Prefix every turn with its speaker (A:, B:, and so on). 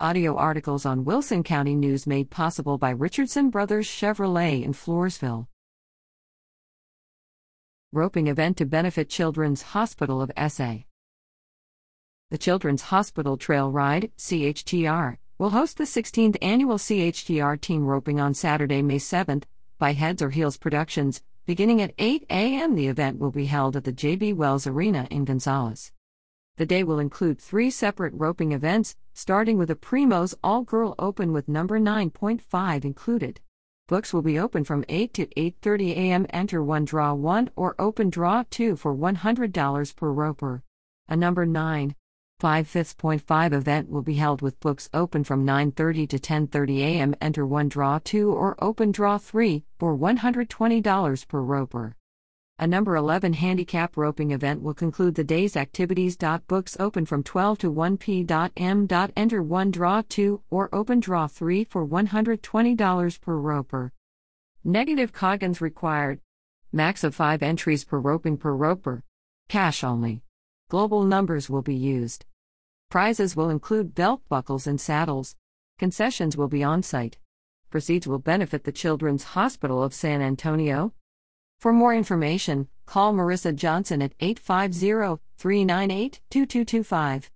A: Audio articles on Wilson County News made possible by Richardson Brothers Chevrolet in Floresville. Roping event to benefit Children's Hospital of SA. The Children's Hospital Trail Ride, CHTR, will host the 16th annual CHTR team roping on Saturday, May 7th, by Heads or Heels Productions. Beginning at 8 a.m., the event will be held at the J.B. Wells Arena in Gonzales. The day will include three separate roping events, starting with a Primos All Girl Open with number 9.5 included. Books will be open from 8 to 8:30 a.m. Enter one draw 1 or open draw 2 for $100 per roper. A number 9 5 5.5 event will be held with books open from 9:30 to 10:30 a.m. Enter one draw 2 or open draw 3 for $120 per roper. A number 11 handicap roping event will conclude the day's activities. Books open from 12 to 1 p.m. Enter 1 draw 2 or open draw 3 for $120 per roper. Negative Coggins required. Max of 5 entries per roping per roper. Cash only. Global numbers will be used. Prizes will include belt buckles and saddles. Concessions will be on site. Proceeds will benefit the Children's Hospital of San Antonio. For more information, call Marissa Johnson at 850 398 2225.